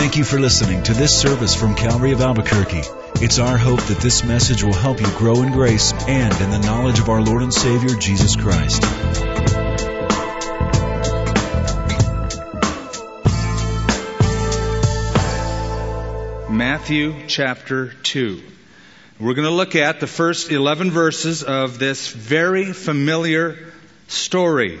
Thank you for listening to this service from Calvary of Albuquerque. It's our hope that this message will help you grow in grace and in the knowledge of our Lord and Savior, Jesus Christ. Matthew chapter 2. We're going to look at the first 11 verses of this very familiar story.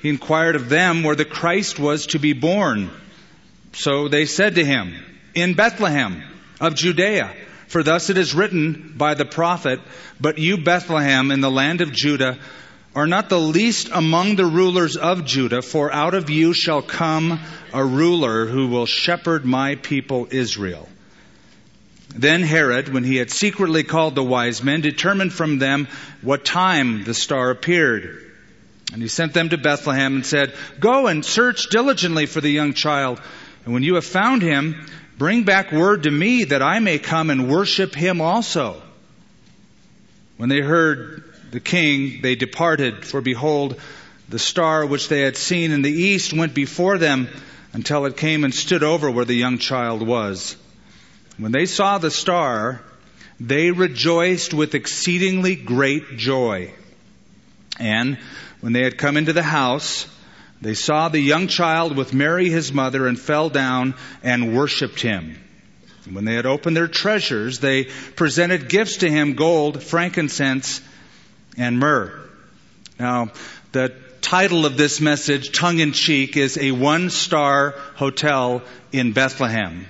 he inquired of them where the Christ was to be born. So they said to him, In Bethlehem of Judea. For thus it is written by the prophet, But you, Bethlehem, in the land of Judah, are not the least among the rulers of Judah, for out of you shall come a ruler who will shepherd my people Israel. Then Herod, when he had secretly called the wise men, determined from them what time the star appeared. And he sent them to Bethlehem and said, Go and search diligently for the young child. And when you have found him, bring back word to me that I may come and worship him also. When they heard the king, they departed, for behold, the star which they had seen in the east went before them until it came and stood over where the young child was. When they saw the star, they rejoiced with exceedingly great joy. And when they had come into the house, they saw the young child with Mary his mother and fell down and worshiped him. And when they had opened their treasures, they presented gifts to him gold, frankincense, and myrrh. Now, the title of this message, tongue in cheek, is a one star hotel in Bethlehem.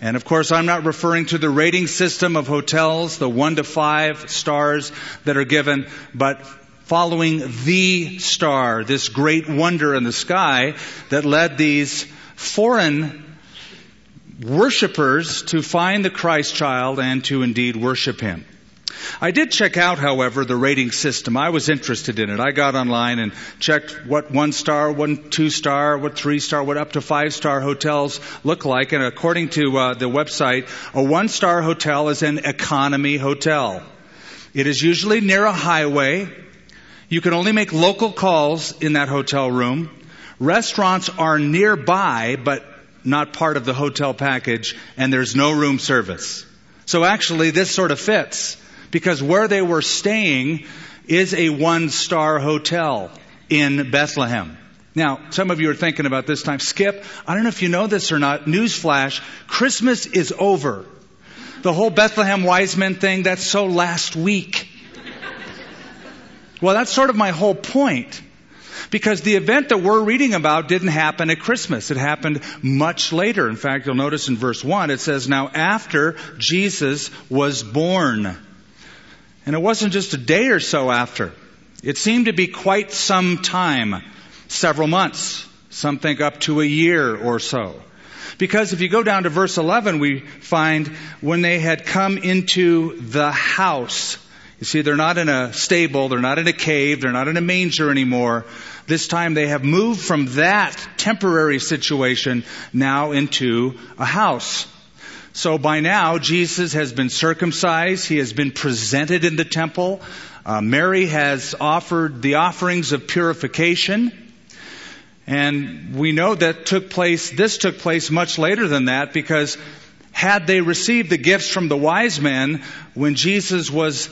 And of course, I'm not referring to the rating system of hotels, the one to five stars that are given, but following the star, this great wonder in the sky that led these foreign worshippers to find the Christ child and to indeed worship him. I did check out, however, the rating system. I was interested in it. I got online and checked what one star, one two star, what three star, what up to five star hotels look like. And according to uh, the website, a one star hotel is an economy hotel. It is usually near a highway. You can only make local calls in that hotel room. Restaurants are nearby, but not part of the hotel package, and there's no room service. So actually, this sort of fits because where they were staying is a one star hotel in Bethlehem. Now, some of you are thinking about this time, Skip, I don't know if you know this or not, newsflash, Christmas is over. The whole Bethlehem wise men thing, that's so last week. Well, that's sort of my whole point. Because the event that we're reading about didn't happen at Christmas. It happened much later. In fact, you'll notice in verse 1, it says, Now after Jesus was born. And it wasn't just a day or so after. It seemed to be quite some time, several months. Some think up to a year or so. Because if you go down to verse 11, we find when they had come into the house. You see, they're not in a stable, they're not in a cave, they're not in a manger anymore. This time they have moved from that temporary situation now into a house. So by now, Jesus has been circumcised. He has been presented in the temple. Uh, Mary has offered the offerings of purification. And we know that took place, this took place much later than that because had they received the gifts from the wise men when Jesus was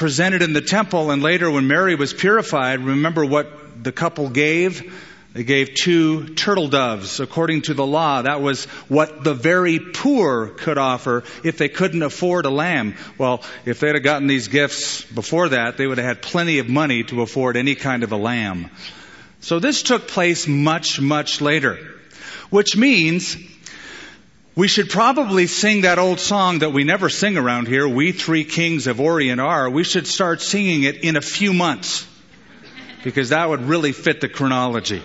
presented in the temple and later when Mary was purified, remember what the couple gave? They gave two turtle doves according to the law. That was what the very poor could offer if they couldn't afford a lamb. Well, if they'd have gotten these gifts before that, they would have had plenty of money to afford any kind of a lamb. So this took place much, much later. Which means we should probably sing that old song that we never sing around here, We Three Kings of Orient Are. We should start singing it in a few months because that would really fit the chronology.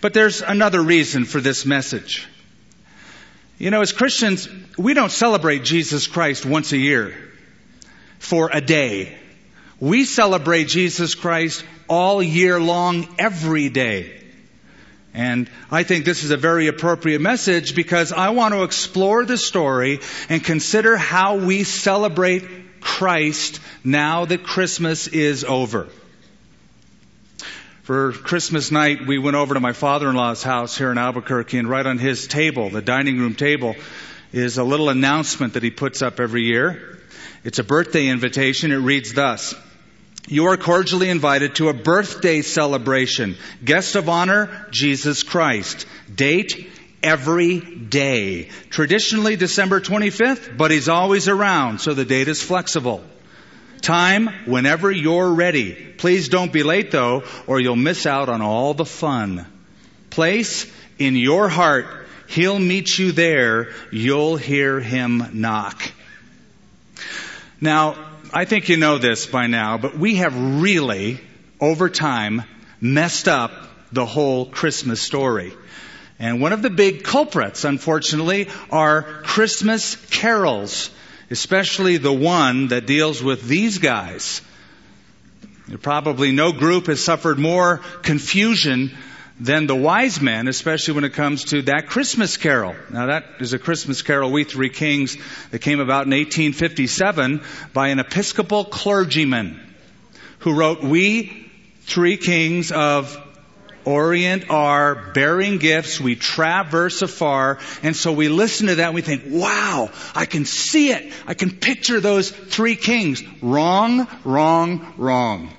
But there's another reason for this message. You know, as Christians, we don't celebrate Jesus Christ once a year for a day. We celebrate Jesus Christ all year long, every day. And I think this is a very appropriate message because I want to explore the story and consider how we celebrate Christ now that Christmas is over. For Christmas night, we went over to my father-in-law's house here in Albuquerque and right on his table, the dining room table, is a little announcement that he puts up every year. It's a birthday invitation. It reads thus. You are cordially invited to a birthday celebration. Guest of honor, Jesus Christ. Date, every day. Traditionally December 25th, but he's always around, so the date is flexible. Time whenever you're ready. Please don't be late though, or you'll miss out on all the fun. Place in your heart. He'll meet you there. You'll hear him knock. Now, I think you know this by now, but we have really, over time, messed up the whole Christmas story. And one of the big culprits, unfortunately, are Christmas carols especially the one that deals with these guys. Probably no group has suffered more confusion than the wise men, especially when it comes to that Christmas carol. Now that is a Christmas carol, We Three Kings, that came about in 1857 by an Episcopal clergyman who wrote, We Three Kings of Orient are bearing gifts. We traverse afar. And so we listen to that and we think, wow, I can see it. I can picture those three kings. Wrong, wrong, wrong.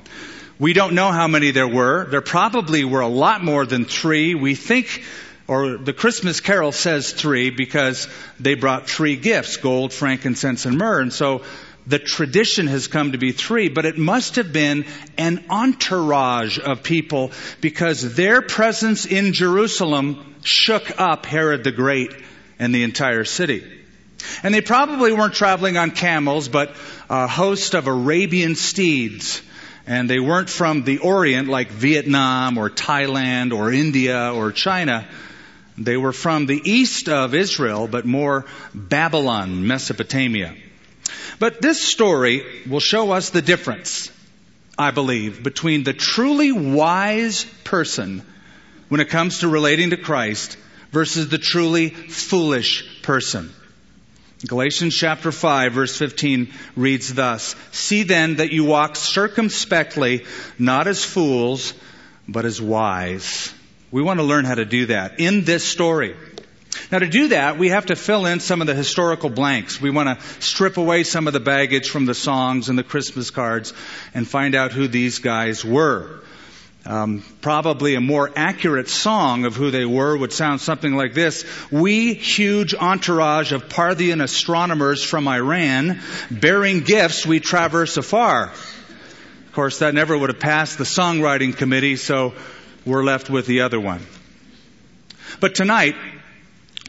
We don't know how many there were. There probably were a lot more than three. We think, or the Christmas carol says three because they brought three gifts, gold, frankincense, and myrrh. And so the tradition has come to be three, but it must have been an entourage of people because their presence in Jerusalem shook up Herod the Great and the entire city. And they probably weren't traveling on camels, but a host of Arabian steeds. And they weren't from the Orient like Vietnam or Thailand or India or China. They were from the east of Israel, but more Babylon, Mesopotamia. But this story will show us the difference, I believe, between the truly wise person when it comes to relating to Christ versus the truly foolish person. Galatians chapter 5 verse 15 reads thus, See then that you walk circumspectly, not as fools, but as wise. We want to learn how to do that in this story. Now to do that, we have to fill in some of the historical blanks. We want to strip away some of the baggage from the songs and the Christmas cards and find out who these guys were. Um, probably a more accurate song of who they were would sound something like this. We, huge entourage of Parthian astronomers from Iran, bearing gifts, we traverse afar. Of course, that never would have passed the songwriting committee, so we're left with the other one. But tonight,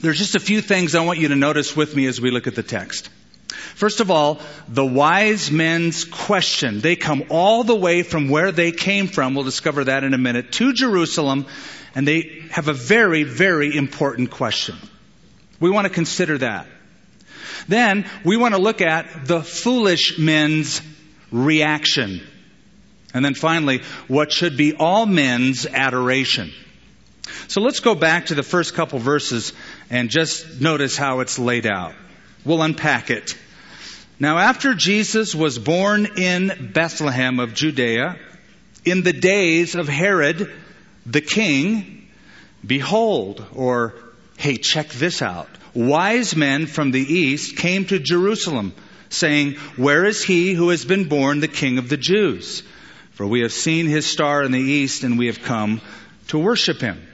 there's just a few things I want you to notice with me as we look at the text. First of all, the wise men's question. They come all the way from where they came from, we'll discover that in a minute, to Jerusalem, and they have a very, very important question. We want to consider that. Then, we want to look at the foolish men's reaction. And then finally, what should be all men's adoration. So let's go back to the first couple verses and just notice how it's laid out. We'll unpack it. Now after Jesus was born in Bethlehem of Judea, in the days of Herod the king, behold, or hey, check this out. Wise men from the east came to Jerusalem saying, where is he who has been born the king of the Jews? For we have seen his star in the east and we have come to worship him.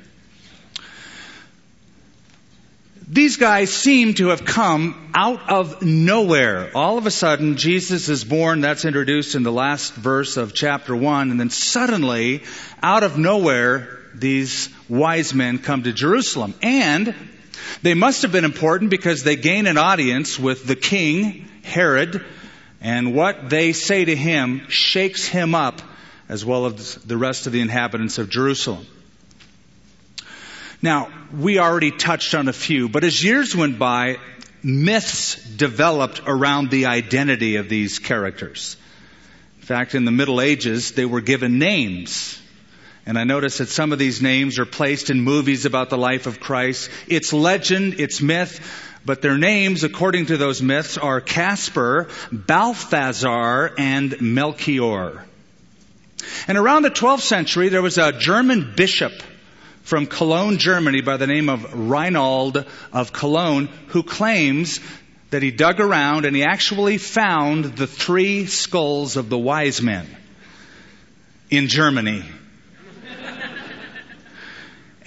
These guys seem to have come out of nowhere. All of a sudden, Jesus is born. That's introduced in the last verse of chapter one. And then suddenly, out of nowhere, these wise men come to Jerusalem. And they must have been important because they gain an audience with the king, Herod, and what they say to him shakes him up as well as the rest of the inhabitants of Jerusalem. Now, we already touched on a few, but as years went by, myths developed around the identity of these characters. In fact, in the Middle Ages, they were given names. And I notice that some of these names are placed in movies about the life of Christ. It's legend, it's myth, but their names, according to those myths, are Caspar, Balthazar, and Melchior. And around the 12th century, there was a German bishop from Cologne, Germany by the name of Reinald of Cologne who claims that he dug around and he actually found the three skulls of the wise men in Germany.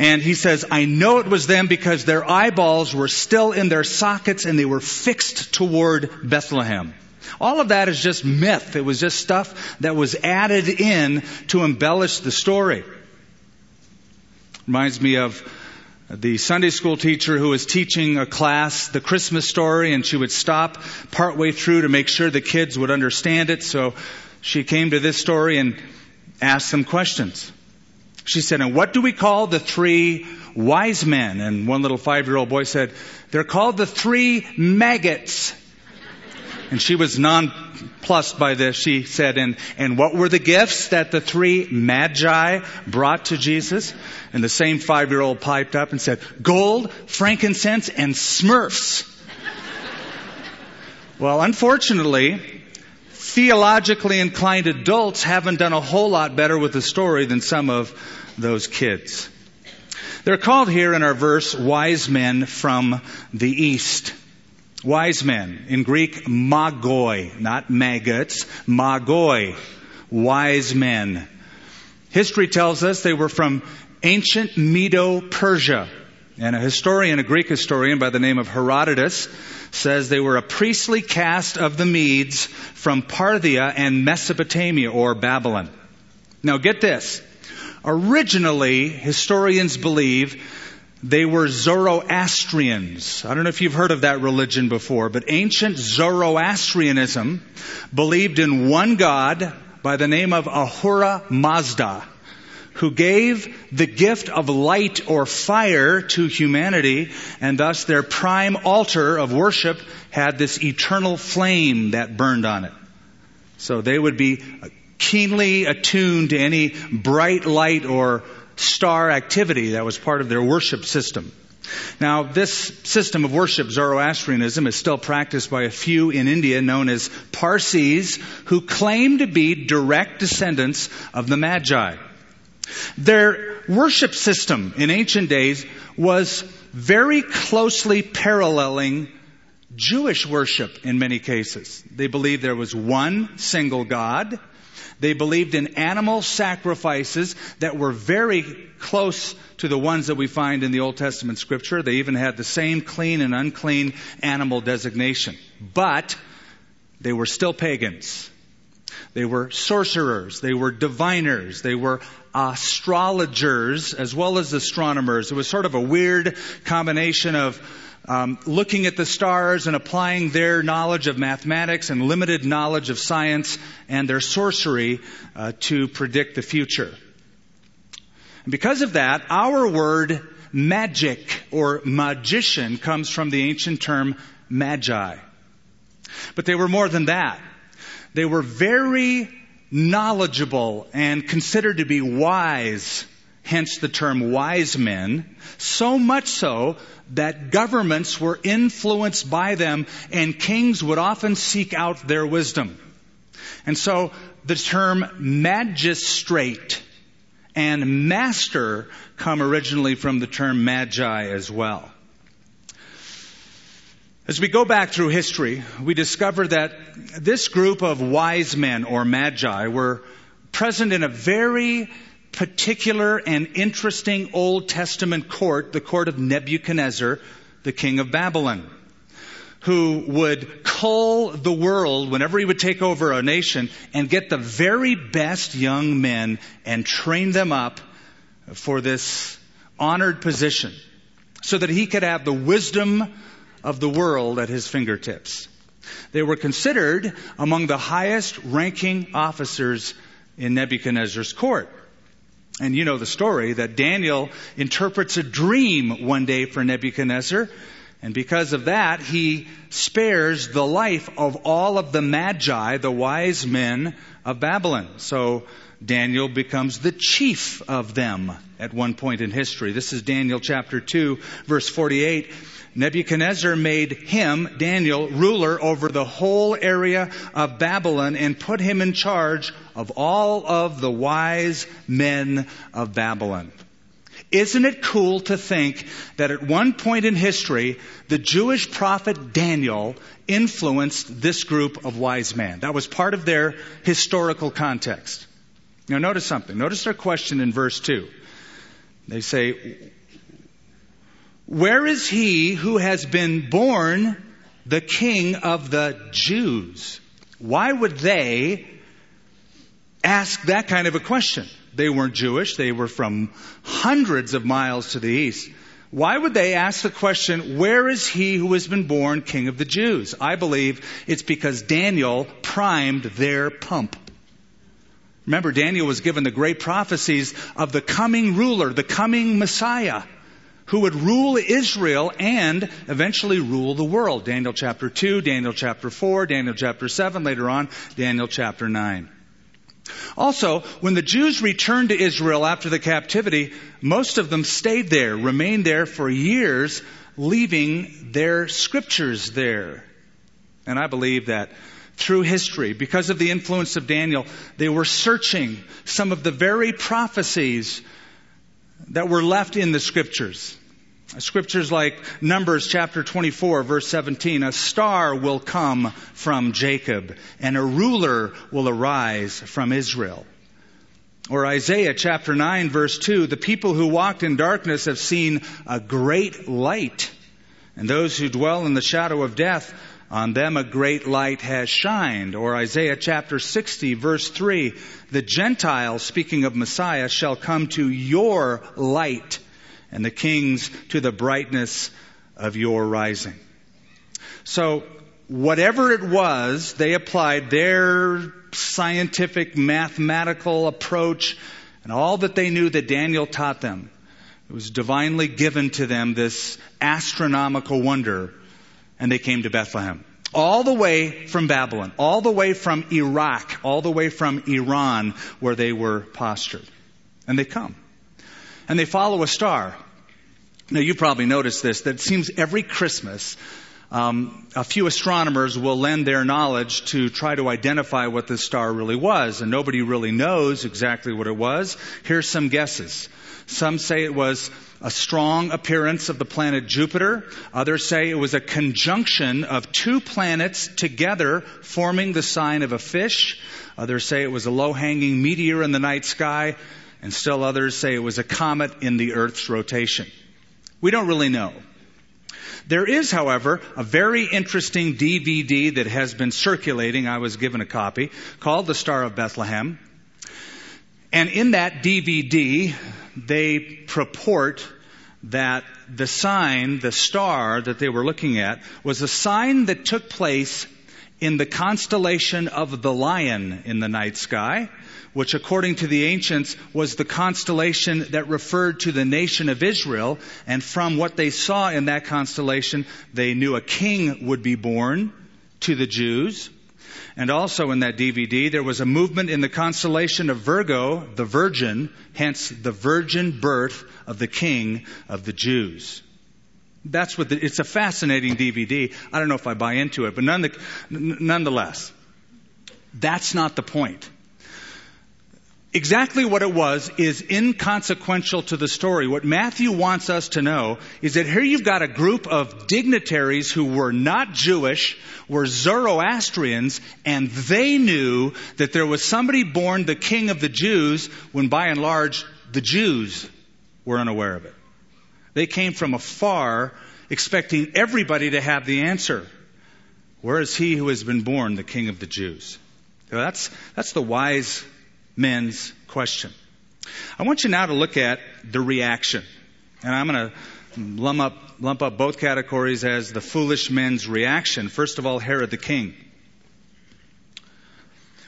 And he says, I know it was them because their eyeballs were still in their sockets and they were fixed toward Bethlehem. All of that is just myth. It was just stuff that was added in to embellish the story. Reminds me of the Sunday school teacher who was teaching a class the Christmas story and she would stop partway through to make sure the kids would understand it. So she came to this story and asked them questions. She said, and what do we call the three wise men? And one little five year old boy said, they're called the three maggots. And she was nonplussed by this. She said, and, and what were the gifts that the three magi brought to Jesus? And the same five year old piped up and said, gold, frankincense, and smurfs. well, unfortunately, theologically inclined adults haven't done a whole lot better with the story than some of those kids. They're called here in our verse wise men from the east. Wise men. In Greek, magoi, not maggots, magoi. Wise men. History tells us they were from ancient Medo Persia. And a historian, a Greek historian by the name of Herodotus, says they were a priestly caste of the Medes from Parthia and Mesopotamia or Babylon. Now get this. Originally, historians believe they were Zoroastrians. I don't know if you've heard of that religion before, but ancient Zoroastrianism believed in one God by the name of Ahura Mazda who gave the gift of light or fire to humanity, and thus their prime altar of worship had this eternal flame that burned on it. So they would be keenly attuned to any bright light or star activity that was part of their worship system. Now, this system of worship, Zoroastrianism, is still practiced by a few in India known as Parsis, who claim to be direct descendants of the Magi. Their worship system in ancient days was very closely paralleling Jewish worship in many cases. They believed there was one single God. They believed in animal sacrifices that were very close to the ones that we find in the Old Testament scripture. They even had the same clean and unclean animal designation. But they were still pagans. They were sorcerers. They were diviners. They were astrologers as well as astronomers. It was sort of a weird combination of um, looking at the stars and applying their knowledge of mathematics and limited knowledge of science and their sorcery uh, to predict the future. And because of that, our word magic or magician comes from the ancient term magi. But they were more than that. They were very knowledgeable and considered to be wise, hence the term wise men, so much so that governments were influenced by them and kings would often seek out their wisdom. And so the term magistrate and master come originally from the term magi as well. As we go back through history, we discover that this group of wise men or magi were present in a very particular and interesting Old Testament court, the court of Nebuchadnezzar, the king of Babylon, who would cull the world whenever he would take over a nation and get the very best young men and train them up for this honored position so that he could have the wisdom of the world at his fingertips. They were considered among the highest ranking officers in Nebuchadnezzar's court. And you know the story that Daniel interprets a dream one day for Nebuchadnezzar. And because of that, he spares the life of all of the magi, the wise men of Babylon. So Daniel becomes the chief of them at one point in history. This is Daniel chapter 2, verse 48. Nebuchadnezzar made him, Daniel, ruler over the whole area of Babylon and put him in charge of all of the wise men of Babylon. Isn't it cool to think that at one point in history, the Jewish prophet Daniel influenced this group of wise men? That was part of their historical context. Now notice something. Notice their question in verse 2. They say, Where is he who has been born the king of the Jews? Why would they ask that kind of a question? They weren't Jewish. They were from hundreds of miles to the east. Why would they ask the question, where is he who has been born king of the Jews? I believe it's because Daniel primed their pump. Remember, Daniel was given the great prophecies of the coming ruler, the coming Messiah, who would rule Israel and eventually rule the world. Daniel chapter 2, Daniel chapter 4, Daniel chapter 7, later on, Daniel chapter 9. Also, when the Jews returned to Israel after the captivity, most of them stayed there, remained there for years, leaving their scriptures there. And I believe that through history, because of the influence of Daniel, they were searching some of the very prophecies that were left in the scriptures. Scriptures like Numbers chapter 24 verse 17, a star will come from Jacob and a ruler will arise from Israel. Or Isaiah chapter 9 verse 2, the people who walked in darkness have seen a great light. And those who dwell in the shadow of death, on them a great light has shined. Or Isaiah chapter 60 verse 3, the Gentiles, speaking of Messiah, shall come to your light and the kings to the brightness of your rising. So, whatever it was, they applied their scientific, mathematical approach and all that they knew that Daniel taught them. It was divinely given to them, this astronomical wonder and they came to Bethlehem. All the way from Babylon, all the way from Iraq, all the way from Iran, where they were postured. And they come. And they follow a star. Now, you probably noticed this, that it seems every Christmas, um, a few astronomers will lend their knowledge to try to identify what this star really was, and nobody really knows exactly what it was. Here's some guesses. Some say it was a strong appearance of the planet Jupiter. Others say it was a conjunction of two planets together forming the sign of a fish. Others say it was a low hanging meteor in the night sky. And still others say it was a comet in the Earth's rotation. We don't really know. There is, however, a very interesting DVD that has been circulating. I was given a copy called The Star of Bethlehem. And in that DVD, they purport that the sign, the star that they were looking at, was a sign that took place in the constellation of the lion in the night sky, which according to the ancients was the constellation that referred to the nation of Israel. And from what they saw in that constellation, they knew a king would be born to the Jews. And also in that DVD, there was a movement in the constellation of Virgo, the virgin, hence the virgin birth of the king of the Jews. That's what the, it's a fascinating DVD. I don't know if I buy into it, but none the, nonetheless, that's not the point. Exactly what it was is inconsequential to the story. What Matthew wants us to know is that here you've got a group of dignitaries who were not Jewish, were Zoroastrians, and they knew that there was somebody born the king of the Jews when by and large the Jews were unaware of it. They came from afar expecting everybody to have the answer. Where is he who has been born the king of the Jews? So that's, that's the wise men's question. I want you now to look at the reaction. And I'm going to lump up, lump up both categories as the foolish men's reaction. First of all, Herod the king.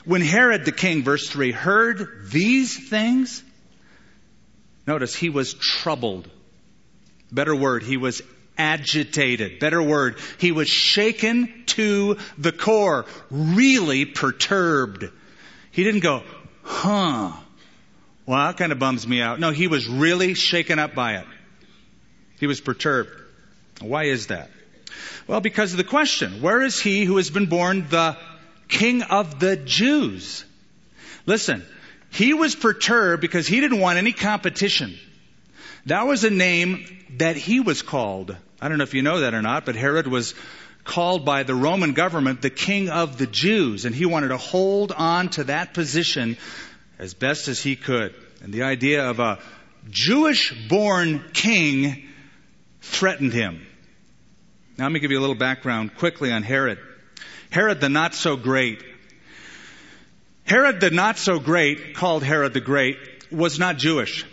When Herod the king, verse 3, heard these things, Notice he was troubled. Better word, he was agitated. Better word, he was shaken to the core, really perturbed. He didn't go, huh. Well, that kind of bums me out. No, he was really shaken up by it. He was perturbed. Why is that? Well, because of the question, where is he who has been born the King of the Jews? Listen, he was perturbed because he didn't want any competition. That was a name that he was called. I don't know if you know that or not, but Herod was called by the Roman government the king of the Jews, and he wanted to hold on to that position as best as he could. And the idea of a Jewish born king threatened him. Now let me give you a little background quickly on Herod. Herod the not so great. Herod the not so great, called Herod the Great, was not Jewish.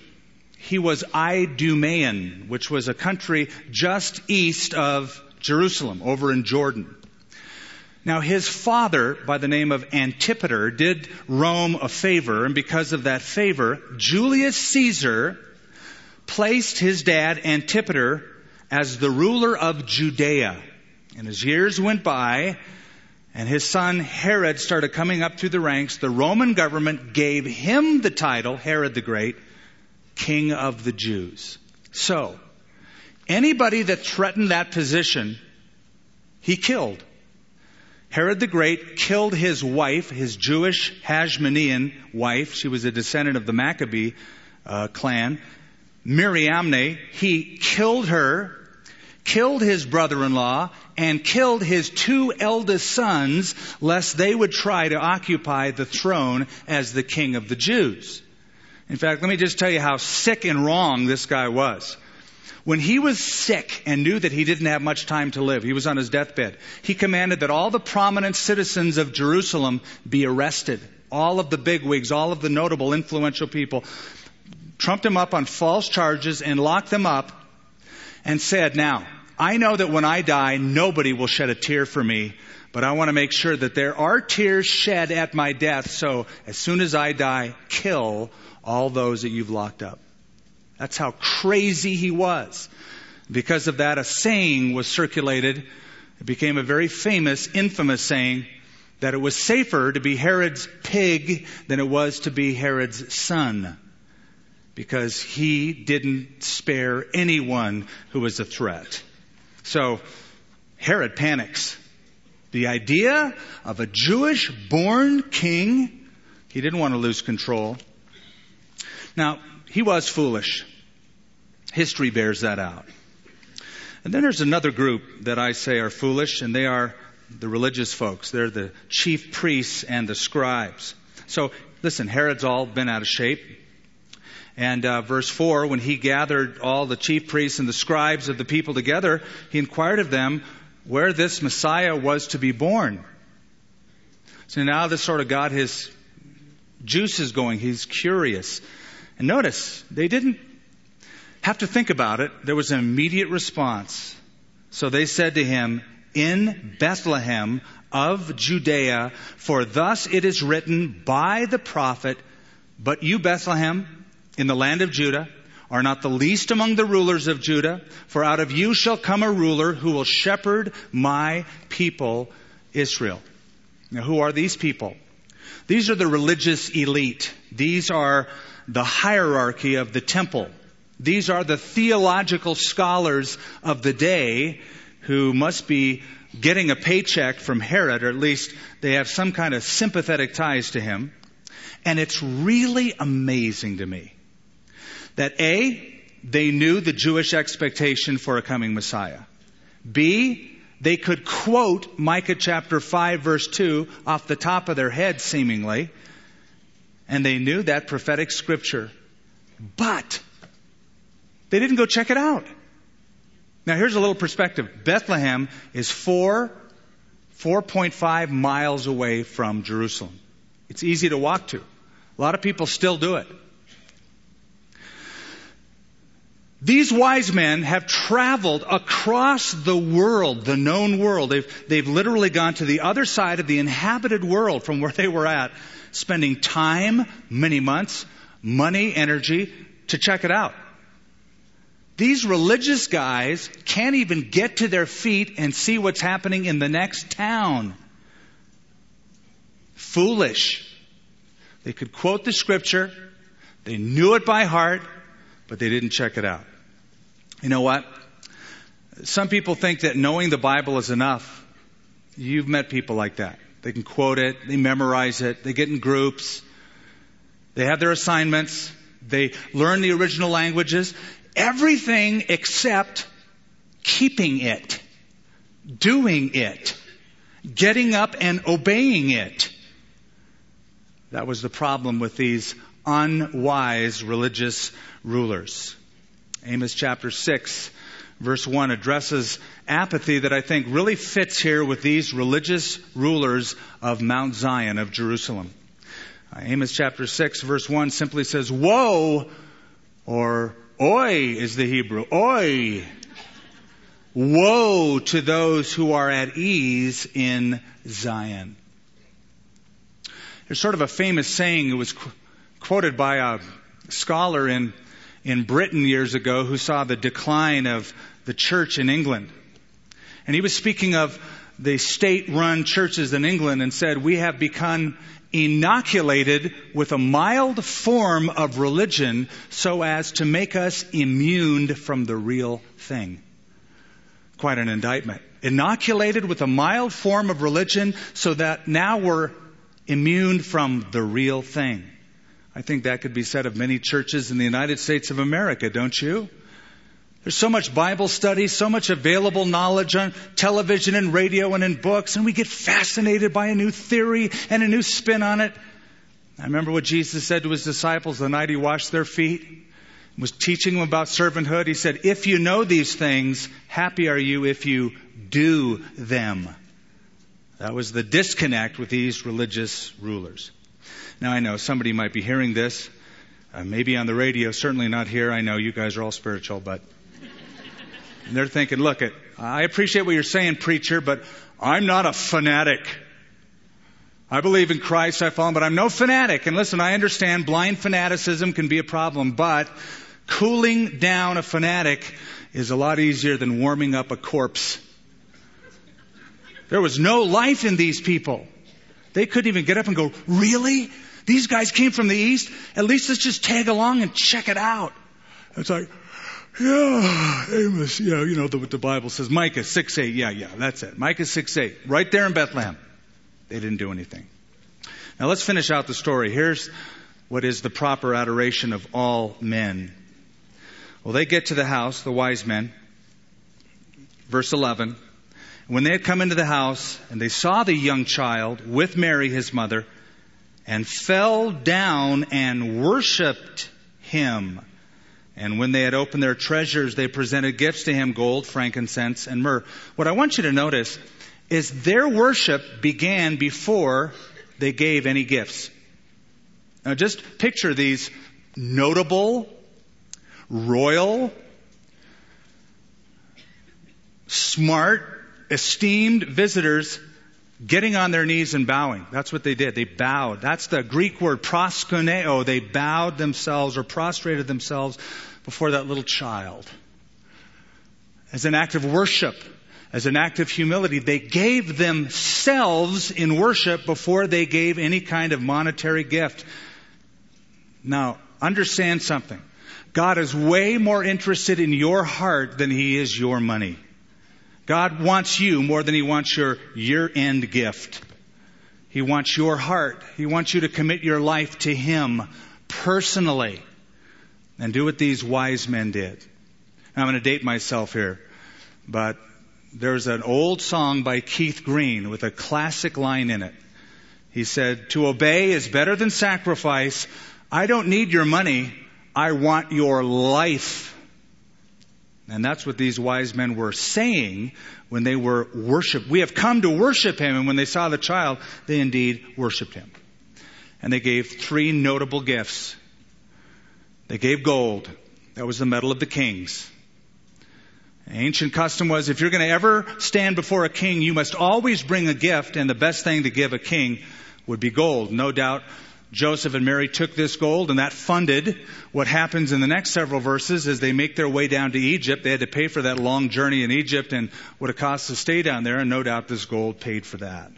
He was Idumean, which was a country just east of Jerusalem, over in Jordan. Now, his father, by the name of Antipater, did Rome a favor, and because of that favor, Julius Caesar placed his dad, Antipater, as the ruler of Judea. And as years went by, and his son Herod started coming up through the ranks, the Roman government gave him the title, Herod the Great, King of the Jews. So, anybody that threatened that position, he killed. Herod the Great killed his wife, his Jewish Hasmonean wife. She was a descendant of the Maccabee uh, clan. Mariamne, he killed her, killed his brother-in-law, and killed his two eldest sons, lest they would try to occupy the throne as the king of the Jews. In fact, let me just tell you how sick and wrong this guy was. When he was sick and knew that he didn't have much time to live, he was on his deathbed, he commanded that all the prominent citizens of Jerusalem be arrested. All of the bigwigs, all of the notable, influential people, trumped him up on false charges and locked them up and said, now, I know that when I die, nobody will shed a tear for me, but I want to make sure that there are tears shed at my death, so as soon as I die, kill all those that you've locked up. That's how crazy he was. Because of that, a saying was circulated. It became a very famous, infamous saying that it was safer to be Herod's pig than it was to be Herod's son. Because he didn't spare anyone who was a threat. So, Herod panics. The idea of a Jewish born king, he didn't want to lose control. Now, he was foolish. History bears that out. And then there's another group that I say are foolish, and they are the religious folks. They're the chief priests and the scribes. So, listen, Herod's all been out of shape. And uh, verse 4, when he gathered all the chief priests and the scribes of the people together, he inquired of them where this Messiah was to be born. So now this sort of got his juices going. He's curious. And notice, they didn't have to think about it. There was an immediate response. So they said to him, in Bethlehem of Judea, for thus it is written by the prophet, but you, Bethlehem, in the land of Judah, are not the least among the rulers of Judah, for out of you shall come a ruler who will shepherd my people, Israel. Now, who are these people? These are the religious elite. These are the hierarchy of the temple. These are the theological scholars of the day who must be getting a paycheck from Herod, or at least they have some kind of sympathetic ties to him. And it's really amazing to me that A, they knew the Jewish expectation for a coming Messiah. B, they could quote Micah chapter 5 verse 2 off the top of their head seemingly and they knew that prophetic scripture. But they didn't go check it out. Now here's a little perspective. Bethlehem is four, 4.5 miles away from Jerusalem. It's easy to walk to. A lot of people still do it. These wise men have traveled across the world, the known world. They've, they've literally gone to the other side of the inhabited world from where they were at spending time, many months, money, energy to check it out. These religious guys can't even get to their feet and see what's happening in the next town. Foolish. They could quote the scripture, they knew it by heart, but they didn't check it out. You know what? Some people think that knowing the Bible is enough. You've met people like that. They can quote it, they memorize it, they get in groups, they have their assignments, they learn the original languages, everything except keeping it, doing it, getting up and obeying it. That was the problem with these unwise religious rulers. Amos chapter 6 verse 1 addresses apathy that I think really fits here with these religious rulers of Mount Zion of Jerusalem. Uh, Amos chapter 6 verse 1 simply says, Woe, or Oi is the Hebrew, Oi. Woe to those who are at ease in Zion. There's sort of a famous saying, it was qu- quoted by a scholar in, in Britain years ago who saw the decline of the church in England. And he was speaking of the state run churches in England and said, We have become inoculated with a mild form of religion so as to make us immune from the real thing. Quite an indictment. Inoculated with a mild form of religion so that now we're immune from the real thing. I think that could be said of many churches in the United States of America, don't you? There's so much Bible study, so much available knowledge on television and radio and in books, and we get fascinated by a new theory and a new spin on it. I remember what Jesus said to his disciples the night he washed their feet, was teaching them about servanthood. He said, If you know these things, happy are you if you do them. That was the disconnect with these religious rulers. Now I know somebody might be hearing this, uh, maybe on the radio, certainly not here. I know you guys are all spiritual, but and they're thinking, look, I appreciate what you're saying, preacher, but I'm not a fanatic. I believe in Christ, I follow him, but I'm no fanatic. And listen, I understand blind fanaticism can be a problem, but cooling down a fanatic is a lot easier than warming up a corpse. There was no life in these people. They couldn't even get up and go, really? These guys came from the east? At least let's just tag along and check it out. It's like, yeah, Amos, yeah, you know the, what the Bible says. Micah 6 8, yeah, yeah, that's it. Micah 6 8, right there in Bethlehem. They didn't do anything. Now let's finish out the story. Here's what is the proper adoration of all men. Well, they get to the house, the wise men. Verse 11. When they had come into the house and they saw the young child with Mary, his mother, and fell down and worshiped him. And when they had opened their treasures, they presented gifts to him gold, frankincense, and myrrh. What I want you to notice is their worship began before they gave any gifts. Now just picture these notable, royal, smart, esteemed visitors getting on their knees and bowing. That's what they did. They bowed. That's the Greek word proskuneo. They bowed themselves or prostrated themselves before that little child. As an act of worship, as an act of humility, they gave themselves in worship before they gave any kind of monetary gift. Now, understand something. God is way more interested in your heart than he is your money. God wants you more than he wants your year end gift. He wants your heart. He wants you to commit your life to him personally and do what these wise men did. Now, I'm going to date myself here, but there's an old song by Keith Green with a classic line in it. He said, To obey is better than sacrifice. I don't need your money. I want your life. And that's what these wise men were saying when they were worship. We have come to worship him. And when they saw the child, they indeed worshiped him. And they gave three notable gifts. They gave gold. That was the metal of the kings. Ancient custom was if you're going to ever stand before a king, you must always bring a gift, and the best thing to give a king would be gold. No doubt Joseph and Mary took this gold and that funded what happens in the next several verses as they make their way down to Egypt. They had to pay for that long journey in Egypt and what it costs to stay down there, and no doubt this gold paid for that.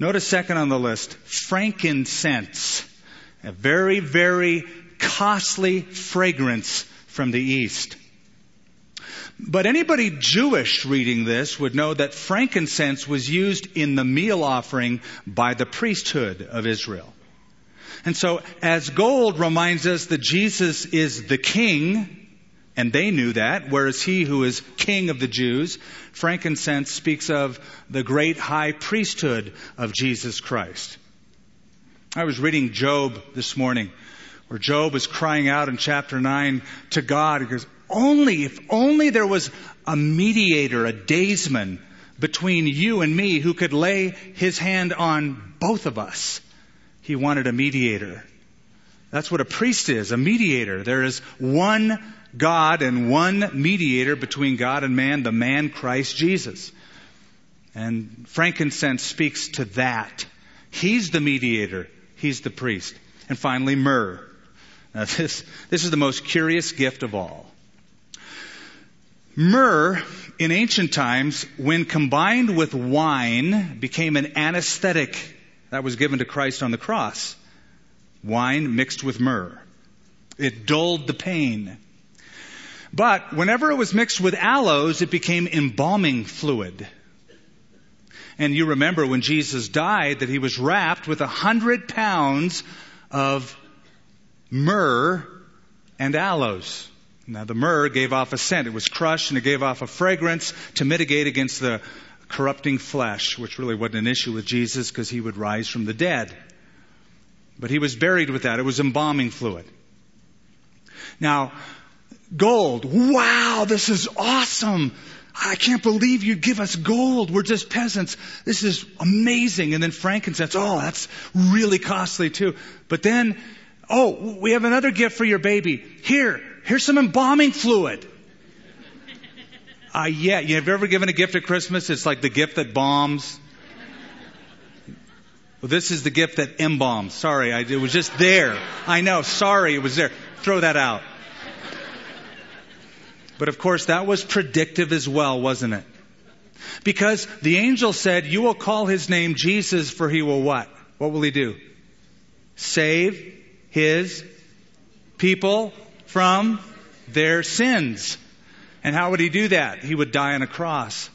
Notice second on the list, frankincense. A very, very costly fragrance from the east. But anybody Jewish reading this would know that frankincense was used in the meal offering by the priesthood of Israel. And so, as gold reminds us that Jesus is the king, and they knew that, whereas he who is king of the Jews, frankincense speaks of the great high priesthood of Jesus Christ. I was reading Job this morning, where Job is crying out in chapter 9 to God. He goes, only, if only there was a mediator, a daysman between you and me who could lay his hand on both of us. He wanted a mediator. That's what a priest is, a mediator. There is one God and one mediator between God and man, the man Christ Jesus. And frankincense speaks to that. He's the mediator. He's the priest. And finally, myrrh. Now this, this is the most curious gift of all. Myrrh, in ancient times, when combined with wine, became an anesthetic that was given to Christ on the cross. Wine mixed with myrrh. It dulled the pain. But whenever it was mixed with aloes, it became embalming fluid. And you remember when Jesus died that he was wrapped with a hundred pounds of myrrh and aloes. Now the myrrh gave off a scent. It was crushed and it gave off a fragrance to mitigate against the corrupting flesh, which really wasn't an issue with Jesus because he would rise from the dead. But he was buried with that. It was embalming fluid. Now, gold. Wow, this is awesome. I can't believe you'd give us gold. We're just peasants. This is amazing. And then frankincense. Oh, that's really costly too. But then, oh, we have another gift for your baby. Here, Here's some embalming fluid. Uh, yeah, you have ever given a gift at Christmas? It's like the gift that bombs. Well, this is the gift that embalms. Sorry, I, it was just there. I know. Sorry, it was there. Throw that out. But of course, that was predictive as well, wasn't it? Because the angel said, You will call his name Jesus, for he will what? What will he do? Save his people from their sins. And how would he do that? He would die on a cross.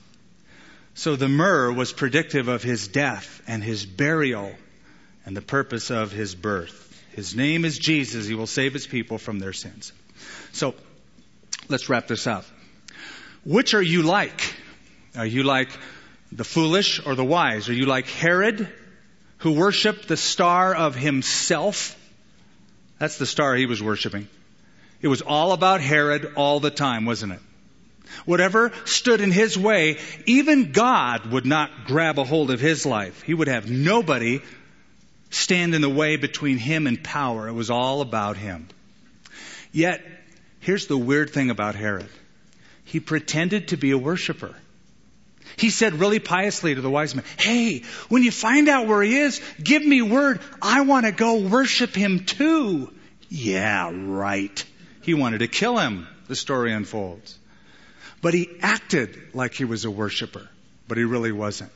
So the myrrh was predictive of his death and his burial and the purpose of his birth. His name is Jesus. He will save his people from their sins. So let's wrap this up. Which are you like? Are you like the foolish or the wise? Are you like Herod, who worshiped the star of himself? That's the star he was worshiping. It was all about Herod all the time, wasn't it? Whatever stood in his way, even God would not grab a hold of his life. He would have nobody stand in the way between him and power. It was all about him. Yet, here's the weird thing about Herod. He pretended to be a worshiper. He said really piously to the wise men, Hey, when you find out where he is, give me word. I want to go worship him too. Yeah, right. He wanted to kill him, the story unfolds. But he acted like he was a worshiper, but he really wasn't.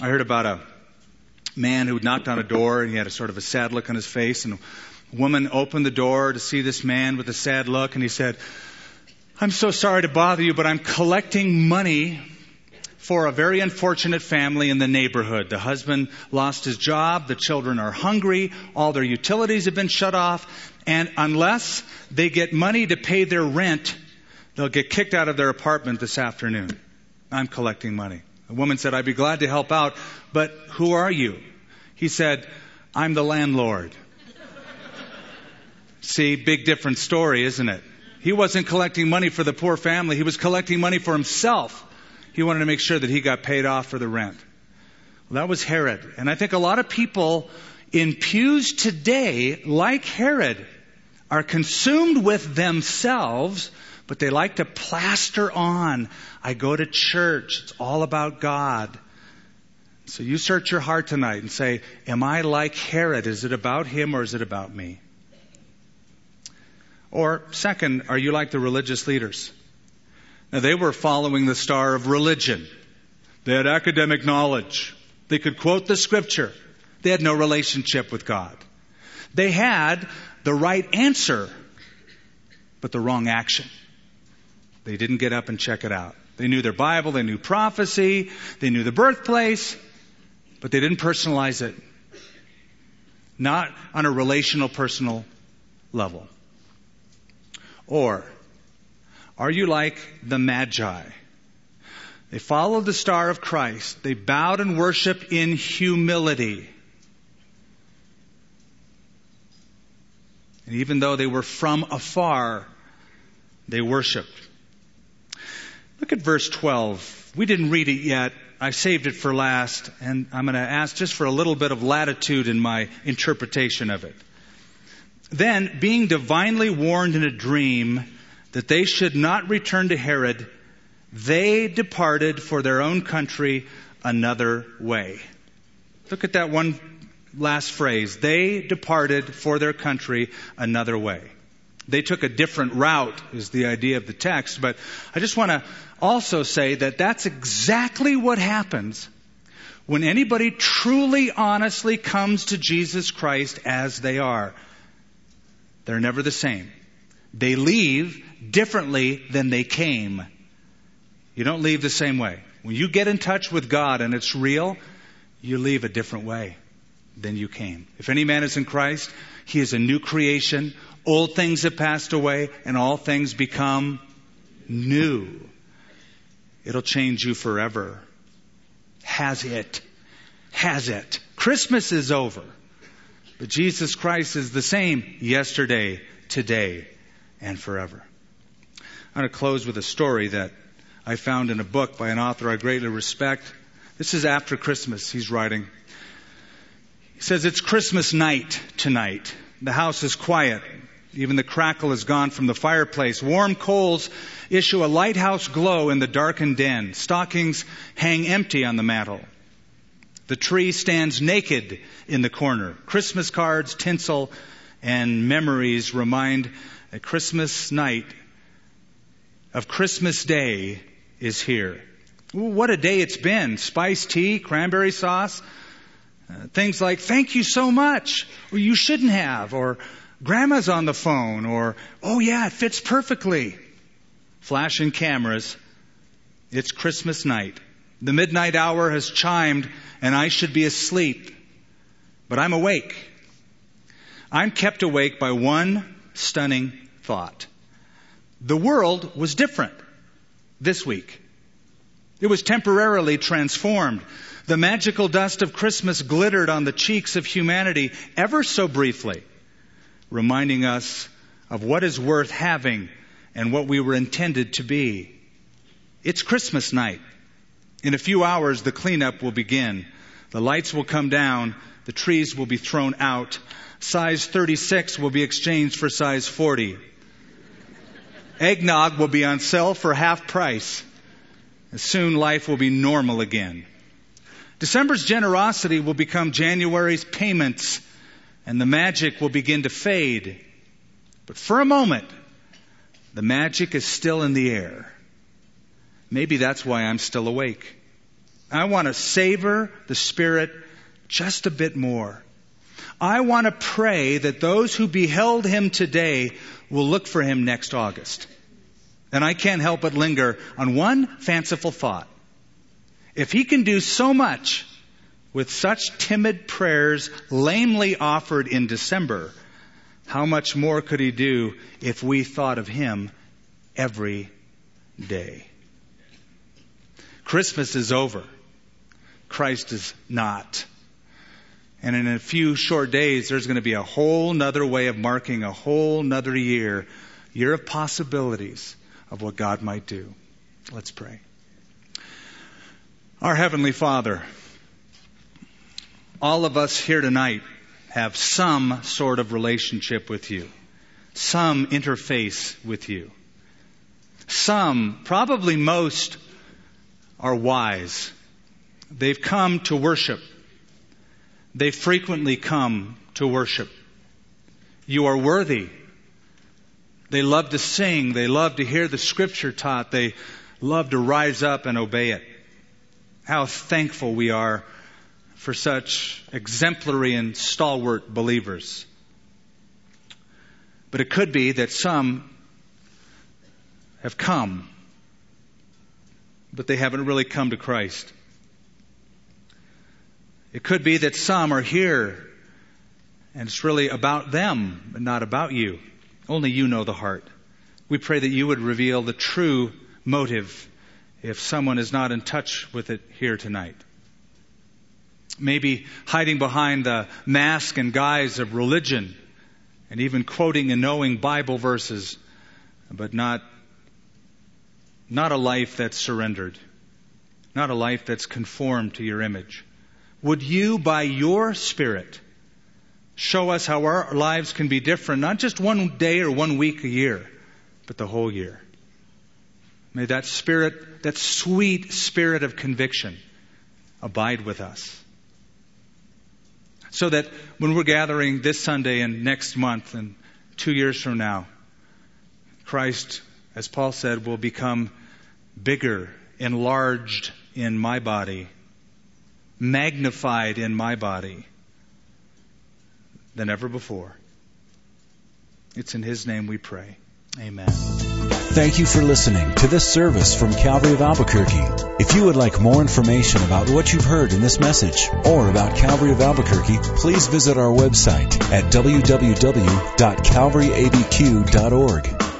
I heard about a man who knocked on a door and he had a sort of a sad look on his face and a woman opened the door to see this man with a sad look and he said, I'm so sorry to bother you, but I'm collecting money for a very unfortunate family in the neighborhood. The husband lost his job, the children are hungry, all their utilities have been shut off, and unless they get money to pay their rent, they'll get kicked out of their apartment this afternoon. I'm collecting money. The woman said, I'd be glad to help out, but who are you? He said, I'm the landlord. See, big different story, isn't it? He wasn't collecting money for the poor family. He was collecting money for himself. He wanted to make sure that he got paid off for the rent. Well, that was Herod. And I think a lot of people in pews today, like Herod, are consumed with themselves, but they like to plaster on. I go to church. It's all about God. So you search your heart tonight and say, Am I like Herod? Is it about him or is it about me? Or, second, are you like the religious leaders? Now, they were following the star of religion. They had academic knowledge. They could quote the scripture. They had no relationship with God. They had the right answer, but the wrong action. They didn't get up and check it out. They knew their Bible, they knew prophecy, they knew the birthplace, but they didn't personalize it. Not on a relational, personal level. Or, are you like the Magi? They followed the star of Christ. They bowed and worshiped in humility. And even though they were from afar, they worshiped. Look at verse 12. We didn't read it yet. I saved it for last, and I'm going to ask just for a little bit of latitude in my interpretation of it. Then, being divinely warned in a dream that they should not return to Herod, they departed for their own country another way. Look at that one last phrase. They departed for their country another way. They took a different route, is the idea of the text, but I just want to also say that that's exactly what happens when anybody truly, honestly comes to Jesus Christ as they are. They're never the same. They leave differently than they came. You don't leave the same way. When you get in touch with God and it's real, you leave a different way than you came. If any man is in Christ, he is a new creation. Old things have passed away and all things become new. It'll change you forever. Has it? Has it? Christmas is over. But Jesus Christ is the same yesterday, today, and forever. I'm going to close with a story that I found in a book by an author I greatly respect. This is after Christmas, he's writing. He says, It's Christmas night tonight. The house is quiet. Even the crackle is gone from the fireplace. Warm coals issue a lighthouse glow in the darkened den. Stockings hang empty on the mantel. The tree stands naked in the corner. Christmas cards, tinsel, and memories remind a Christmas night of Christmas Day is here. What a day it's been. Spiced tea, cranberry sauce, uh, things like, thank you so much, or you shouldn't have, or grandma's on the phone, or, oh yeah, it fits perfectly flashing cameras. It's Christmas night. The midnight hour has chimed and I should be asleep, but I'm awake. I'm kept awake by one stunning thought. The world was different this week. It was temporarily transformed. The magical dust of Christmas glittered on the cheeks of humanity ever so briefly, reminding us of what is worth having and what we were intended to be. It's Christmas night. In a few hours, the cleanup will begin. The lights will come down. The trees will be thrown out. Size 36 will be exchanged for size 40. Eggnog will be on sale for half price. And soon life will be normal again. December's generosity will become January's payments and the magic will begin to fade. But for a moment, the magic is still in the air. Maybe that's why I'm still awake. I want to savor the Spirit just a bit more. I want to pray that those who beheld him today will look for him next August. And I can't help but linger on one fanciful thought. If he can do so much with such timid prayers lamely offered in December, how much more could he do if we thought of him every day? Christmas is over. Christ is not. And in a few short days, there's going to be a whole nother way of marking a whole nother year, year of possibilities of what God might do. Let's pray. Our Heavenly Father, all of us here tonight have some sort of relationship with you, some interface with you. Some, probably most, are wise. They've come to worship. They frequently come to worship. You are worthy. They love to sing. They love to hear the scripture taught. They love to rise up and obey it. How thankful we are for such exemplary and stalwart believers. But it could be that some have come, but they haven't really come to Christ. It could be that some are here and it's really about them, but not about you. Only you know the heart. We pray that you would reveal the true motive if someone is not in touch with it here tonight. Maybe hiding behind the mask and guise of religion and even quoting and knowing Bible verses, but not, not a life that's surrendered, not a life that's conformed to your image. Would you, by your Spirit, show us how our lives can be different, not just one day or one week a year, but the whole year? May that spirit, that sweet spirit of conviction, abide with us so that when we're gathering this Sunday and next month and two years from now, Christ, as Paul said, will become bigger, enlarged in my body, magnified in my body than ever before. It's in His name we pray. Amen. Thank you for listening to this service from Calvary of Albuquerque. If you would like more information about what you've heard in this message or about Calvary of Albuquerque, please visit our website at www.calvaryabq.org.